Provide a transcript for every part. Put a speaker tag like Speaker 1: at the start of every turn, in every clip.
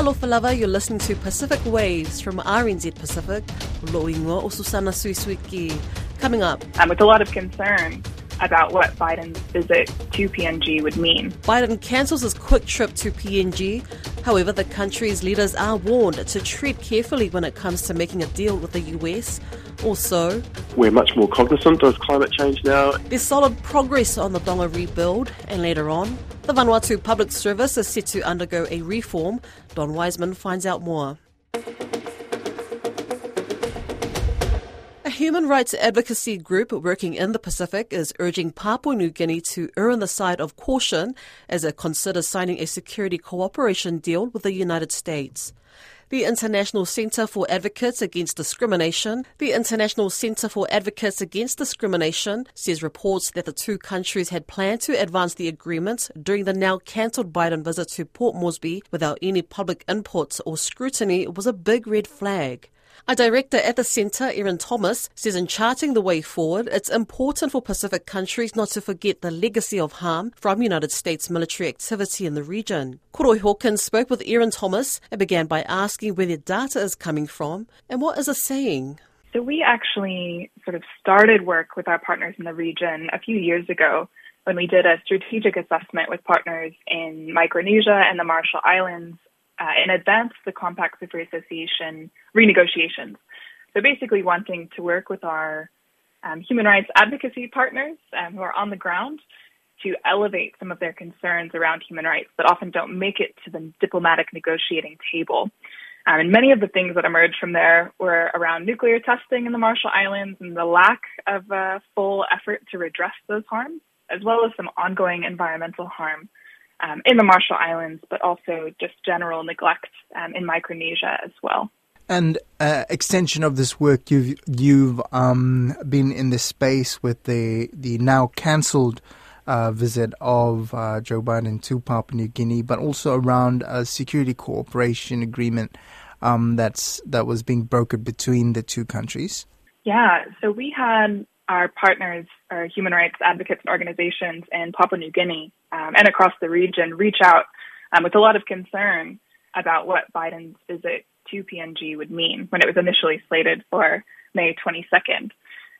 Speaker 1: Talofa lava, you're listening to Pacific Waves from RNZ Pacific. Loingo o Susana Suisuiki. Coming up.
Speaker 2: Um, with a lot of concern about what Biden's visit to PNG would mean.
Speaker 1: Biden cancels his quick trip to PNG. However, the country's leaders are warned to tread carefully when it comes to making a deal with the US. Also,
Speaker 3: we're much more cognizant of climate change now.
Speaker 1: There's solid progress on the Tonga rebuild, and later on, the Vanuatu Public Service is set to undergo a reform. Don Wiseman finds out more. A human rights advocacy group working in the Pacific is urging Papua New Guinea to err on the side of caution as it considers signing a security cooperation deal with the United States. The International Centre for Advocates Against Discrimination, the International Centre for Advocates Against Discrimination says reports that the two countries had planned to advance the agreement during the now cancelled Biden visit to Port Moresby without any public input or scrutiny was a big red flag. A director at the centre, Erin Thomas, says in charting the way forward, it's important for Pacific countries not to forget the legacy of harm from United States military activity in the region. Koroi Hawkins spoke with Erin Thomas and began by asking where the data is coming from and what is it saying.
Speaker 2: So we actually sort of started work with our partners in the region a few years ago when we did a strategic assessment with partners in Micronesia and the Marshall Islands uh, in advance the Compact of Free Association renegotiations. So basically wanting to work with our um, human rights advocacy partners um, who are on the ground to elevate some of their concerns around human rights that often don't make it to the diplomatic negotiating table. Um, and many of the things that emerged from there were around nuclear testing in the Marshall Islands and the lack of a full effort to redress those harms, as well as some ongoing environmental harm um, in the Marshall Islands, but also just general neglect um, in Micronesia as well.
Speaker 4: And uh, extension of this work, you've you've um, been in this space with the the now cancelled uh, visit of uh, Joe Biden to Papua New Guinea, but also around a security cooperation agreement um, that's that was being brokered between the two countries.
Speaker 2: Yeah, so we had our partners, our human rights advocates and organizations in Papua New Guinea um, and across the region reach out um, with a lot of concern about what Biden's visit to PNG would mean when it was initially slated for May 22nd.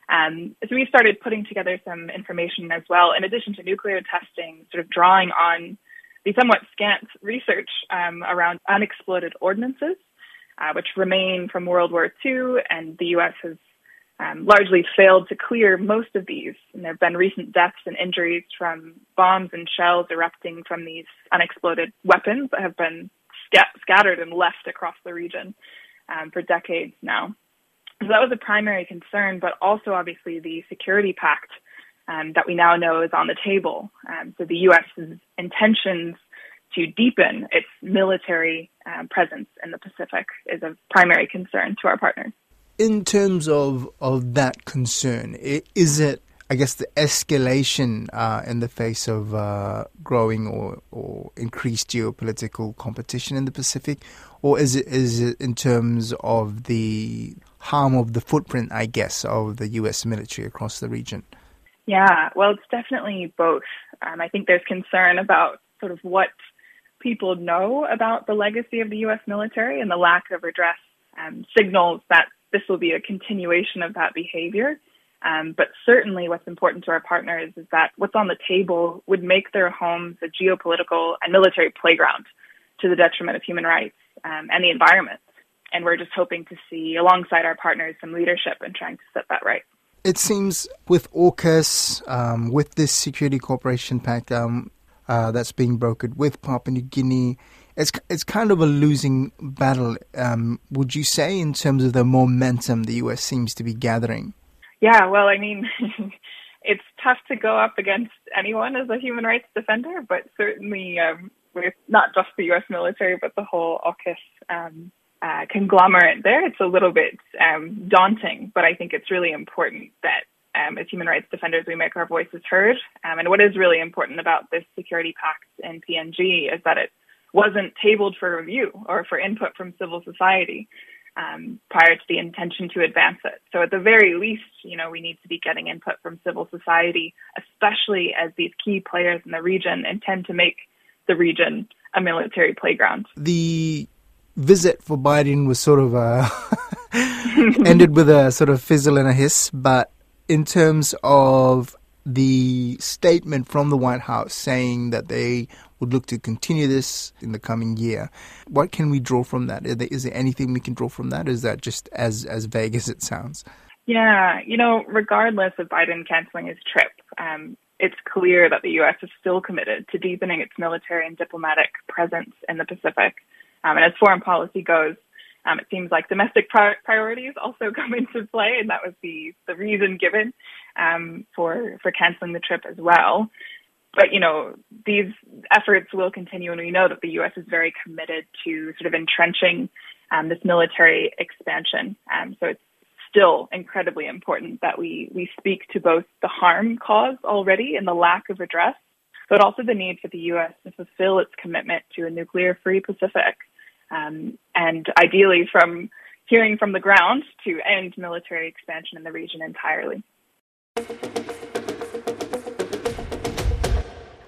Speaker 2: Um, so we started putting together some information as well, in addition to nuclear testing, sort of drawing on the somewhat scant research um, around unexploded ordnances, uh, which remain from World War II, and the U.S. has um, largely failed to clear most of these. And there have been recent deaths and injuries from bombs and shells erupting from these unexploded weapons that have been sc- scattered and left across the region um, for decades now. So that was a primary concern, but also obviously the security pact um, that we now know is on the table. Um, so the U.S.'s intentions to deepen its military um, presence in the Pacific is a primary concern to our partners
Speaker 4: in terms of of that concern, is it I guess the escalation uh, in the face of uh, growing or, or increased geopolitical competition in the Pacific, or is it is it in terms of the harm of the footprint, I guess, of the U.S. military across the region?
Speaker 2: Yeah, well, it's definitely both. Um, I think there's concern about sort of what people know about the legacy of the U.S. military and the lack of redress um, signals that this will be a continuation of that behavior. Um, but certainly, what's important to our partners is that what's on the table would make their homes a geopolitical and military playground to the detriment of human rights um, and the environment. And we're just hoping to see, alongside our partners, some leadership in trying to set that right.
Speaker 4: It seems with AUKUS, um, with this Security Cooperation Pact um, uh, that's being brokered with Papua New Guinea, it's it's kind of a losing battle. Um, would you say in terms of the momentum the U.S. seems to be gathering?
Speaker 2: Yeah, well, I mean, it's tough to go up against anyone as a human rights defender, but certainly um, with not just the U.S. military but the whole AUKUS um, uh, conglomerate there, it's a little bit um, daunting. But I think it's really important that um, as human rights defenders, we make our voices heard. Um, and what is really important about this security pact in PNG is that it wasn't tabled for review or for input from civil society um, prior to the intention to advance it. So at the very least, you know, we need to be getting input from civil society, especially as these key players in the region intend to make the region a military playground.
Speaker 4: The visit for Biden was sort of a ended with a sort of fizzle and a hiss, but in terms of the statement from the White House saying that they would look to continue this in the coming year. What can we draw from that? Is there, anything we can draw from that? is that just as as vague as it sounds?
Speaker 2: Yeah, you know, regardless of Biden canceling his trip, um, it's clear that the U.S. is still committed to deepening its military and diplomatic presence in the Pacific. Um, and as foreign policy goes, um, it seems like domestic pri- priorities also come into play, and that was the the reason given um, for for canceling the trip as well. But you know, these efforts will continue, and we know that the U.S. is very committed to sort of entrenching um, this military expansion. Um, so it's still incredibly important that we we speak to both the harm caused already and the lack of redress, but also the need for the U.S. to fulfill its commitment to a nuclear-free Pacific um, and ideally from hearing from the ground to end military expansion in the region entirely.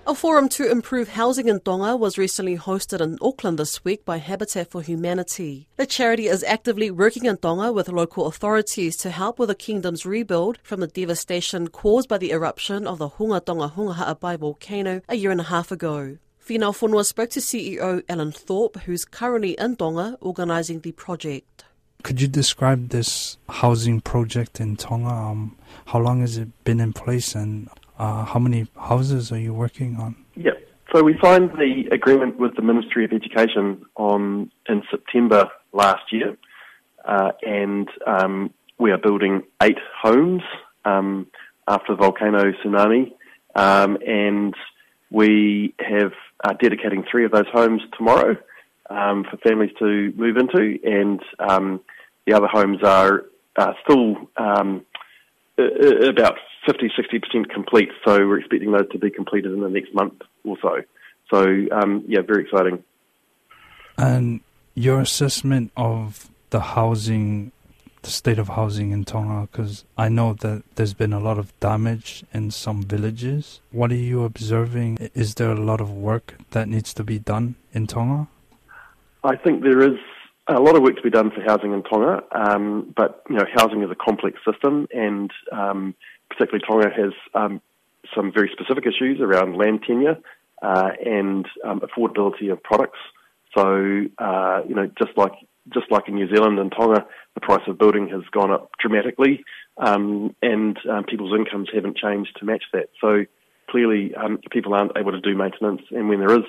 Speaker 1: A forum to improve housing in Tonga was recently hosted in Auckland this week by Habitat for Humanity. The charity is actively working in Tonga with local authorities to help with the kingdom's rebuild from the devastation caused by the eruption of the Hunga Tonga Hunga Ha'apai volcano a year and a half ago. Finau Fonua spoke to CEO Alan Thorpe, who's currently in Tonga organising the project.
Speaker 5: Could you describe this housing project in Tonga? Um, how long has it been in place and uh, how many houses are you working on?
Speaker 3: Yeah, so we signed the agreement with the Ministry of Education on in September last year, uh, and um, we are building eight homes um, after the volcano tsunami, um, and we have uh, dedicating three of those homes tomorrow um, for families to move into, and um, the other homes are uh, still um, about 50 60% complete, so we're expecting those to be completed in the next month or so. So, um, yeah, very exciting.
Speaker 5: And your assessment of the housing the state of housing in Tonga? Because I know that there's been a lot of damage in some villages. What are you observing? Is there a lot of work that needs to be done in Tonga?
Speaker 3: I think there is a lot of work to be done for housing in Tonga, um, but you know, housing is a complex system, and um, particularly Tonga has um, some very specific issues around land tenure uh, and um, affordability of products. So, uh, you know, just like just like in New Zealand and Tonga, the price of building has gone up dramatically, um, and um, people's incomes haven't changed to match that. So clearly, um, people aren't able to do maintenance, and when there is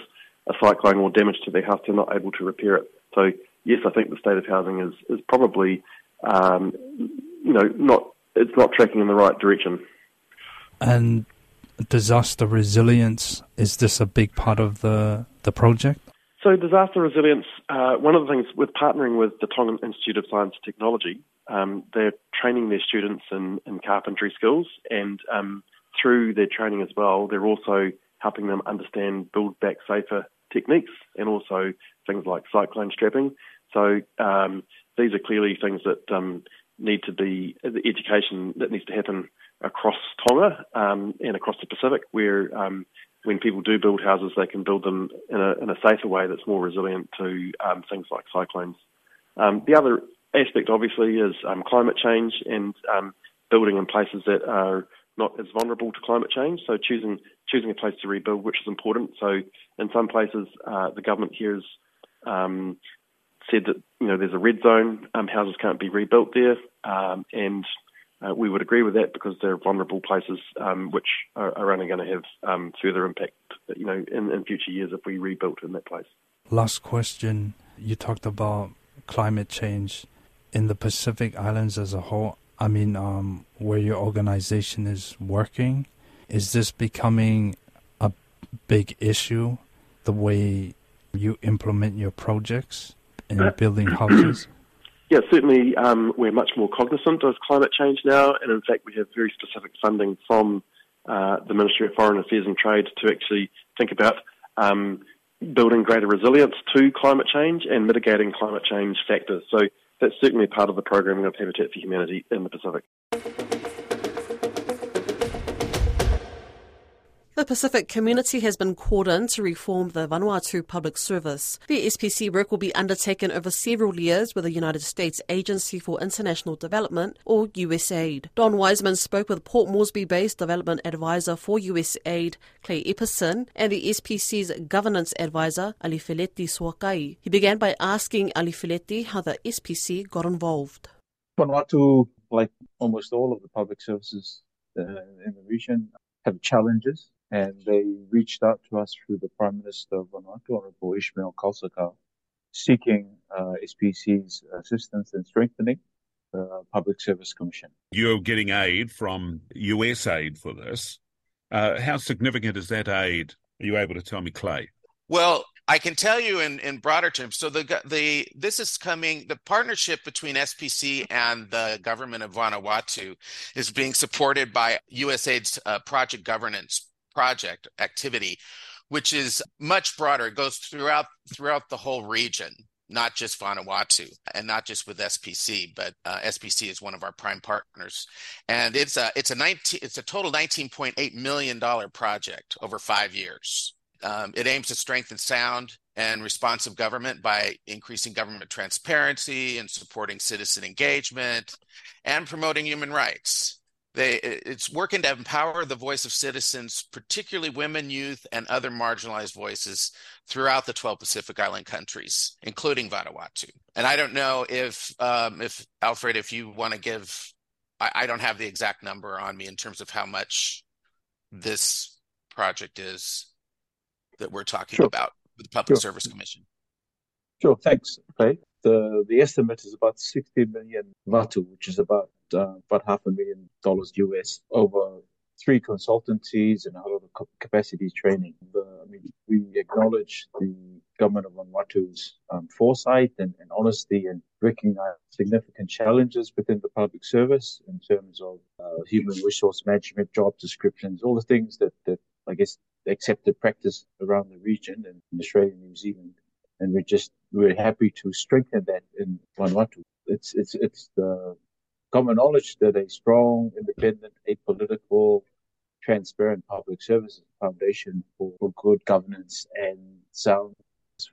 Speaker 3: a cyclone or damage to their house, they're not able to repair it. So yes, I think the state of housing is is probably, um, you know, not it's not tracking in the right direction.
Speaker 5: And disaster resilience is this a big part of the the project?
Speaker 3: So, disaster resilience, uh, one of the things with partnering with the Tongan Institute of Science and Technology, um, they're training their students in, in carpentry skills, and um, through their training as well, they're also helping them understand build back safer techniques and also things like cyclone strapping. So, um, these are clearly things that um, need to be the education that needs to happen across Tonga um, and across the Pacific, where um, when people do build houses, they can build them in a, in a safer way that's more resilient to um, things like cyclones. Um, the other aspect, obviously, is um, climate change and um, building in places that are not as vulnerable to climate change. So choosing choosing a place to rebuild, which is important. So in some places, uh, the government here has um, said that you know there's a red zone, um, houses can't be rebuilt there, and uh, we would agree with that because they're vulnerable places um, which are, are, only going to have um, further impact, you know, in, in future years if we rebuilt in that place.
Speaker 5: Last question: You talked about climate change in the Pacific Islands as a whole. I mean, um, where your organization is working, is this becoming a big issue? The way you implement your projects in uh, building houses
Speaker 3: yeah, certainly um, we're much more cognizant of climate change now, and in fact, we have very specific funding from uh, the Ministry of Foreign Affairs and Trade to actually think about um, building greater resilience to climate change and mitigating climate change factors. So that's certainly part of the programming of Habitat for Humanity in the Pacific.
Speaker 1: The Pacific community has been called in to reform the Vanuatu Public Service. The SPC work will be undertaken over several years with the United States Agency for International Development, or USAID. Don Wiseman spoke with Port Moresby based Development Advisor for USAID, Clay Epperson, and the SPC's Governance Advisor, Alifileti Suakai. He began by asking Alifileti how the SPC got involved.
Speaker 6: Vanuatu, like almost all of the public services uh, in the region, have challenges and they reached out to us through the Prime Minister of Vanuatu, Honorable Ishmael Kalsakau, seeking uh, SPC's assistance in strengthening the Public Service Commission.
Speaker 7: You're getting aid from USAID for this. Uh, how significant is that aid? Are you able to tell me, Clay?
Speaker 8: Well, I can tell you in, in broader terms. So the the this is coming. The partnership between SPC and the government of Vanuatu is being supported by USAID's uh, Project Governance project activity, which is much broader. It goes throughout throughout the whole region, not just Vanuatu and not just with SPC, but uh, SPC is one of our prime partners, and it's a it's a 19 it's a total 19.8 million dollar project over five years. Um, it aims to strengthen sound and responsive government by increasing government transparency and supporting citizen engagement and promoting human rights. They, it's working to empower the voice of citizens, particularly women, youth, and other marginalized voices throughout the 12 Pacific Island countries, including Vanuatu. And I don't know if, um, if Alfred, if you want to give, I, I don't have the exact number on me in terms of how much this project is that we're talking
Speaker 6: sure.
Speaker 8: about with the Public
Speaker 6: sure.
Speaker 8: Service Commission.
Speaker 6: Sure, thanks, Clay. The the estimate is about 60 million vatu, which is about uh, about half a million dollars US over three consultancies and a lot of capacity training. The, I mean, we acknowledge the government of Vanuatu's um, foresight and, and, honesty and recognize significant challenges within the public service in terms of uh, human resource management, job descriptions, all the things that, that I guess accepted practice around the region and in Australia and New Zealand. And we're just, we're happy to strengthen that in Vanuatu. It's, it's, it's the common knowledge that a strong, independent, apolitical, transparent public service is services foundation for, for good governance and sound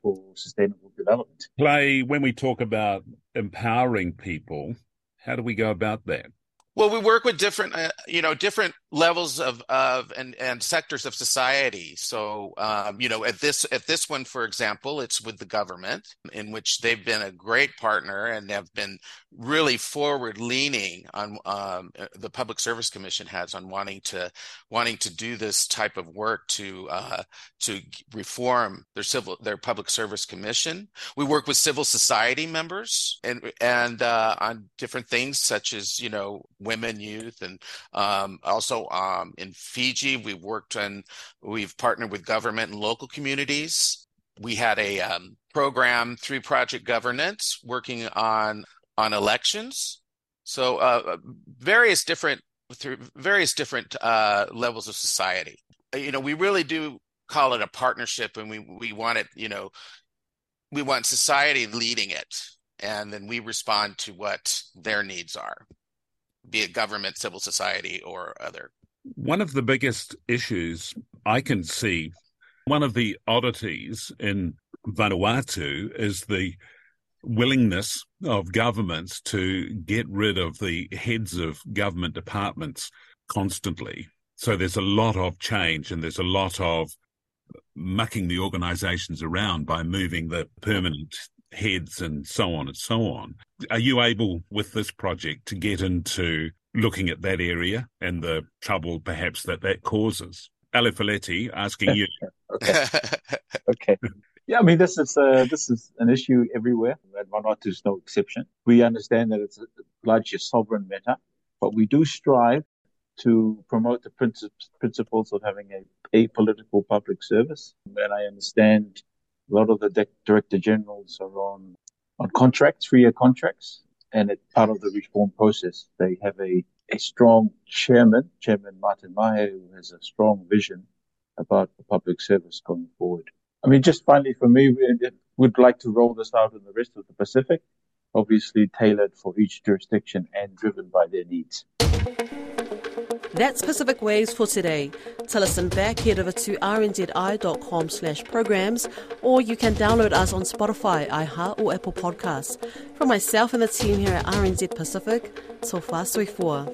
Speaker 6: for sustainable development.
Speaker 7: Clay, when we talk about empowering people, how do we go about that?
Speaker 8: Well, we work with different, uh, you know, different levels of of and and sectors of society. So, um, you know, at this at this one, for example, it's with the government, in which they've been a great partner and have been really forward leaning on um, uh, the Public Service Commission has on wanting to wanting to do this type of work to uh, to reform their civil their Public Service Commission. We work with civil society members and and uh, on different things such as you know women, youth, and um, also um, in Fiji, we've worked and we've partnered with government and local communities. We had a um, program through Project Governance working on on elections. So uh, various different through various different uh, levels of society. You know, we really do call it a partnership, and we we want it. You know, we want society leading it, and then we respond to what their needs are be it government, civil society, or other.
Speaker 7: One of the biggest issues I can see, one of the oddities in Vanuatu is the willingness of governments to get rid of the heads of government departments constantly. So there's a lot of change and there's a lot of mucking the organizations around by moving the permanent heads and so on and so on. Are you able with this project to get into looking at that area and the trouble perhaps that that causes? Alifileti asking you.
Speaker 6: okay. okay. Yeah, I mean this is uh, this is an issue everywhere, and Vanuatu is no exception. We understand that it's a largely a sovereign matter, but we do strive to promote the principles of having a apolitical public service. And I understand a lot of the de- director generals are on on contracts, three-year contracts, and it's part of the reform process. They have a, a strong chairman, Chairman Martin Mahia, who has a strong vision about the public service going forward. I mean, just finally for me, we would like to roll this out in the rest of the Pacific, obviously tailored for each jurisdiction and driven by their needs.
Speaker 1: That's Pacific Waves for today. To listen back, head over to rnzi.com slash programs, or you can download us on Spotify, iHeart, or Apple Podcasts. From myself and the team here at RNZ Pacific, so far, so far.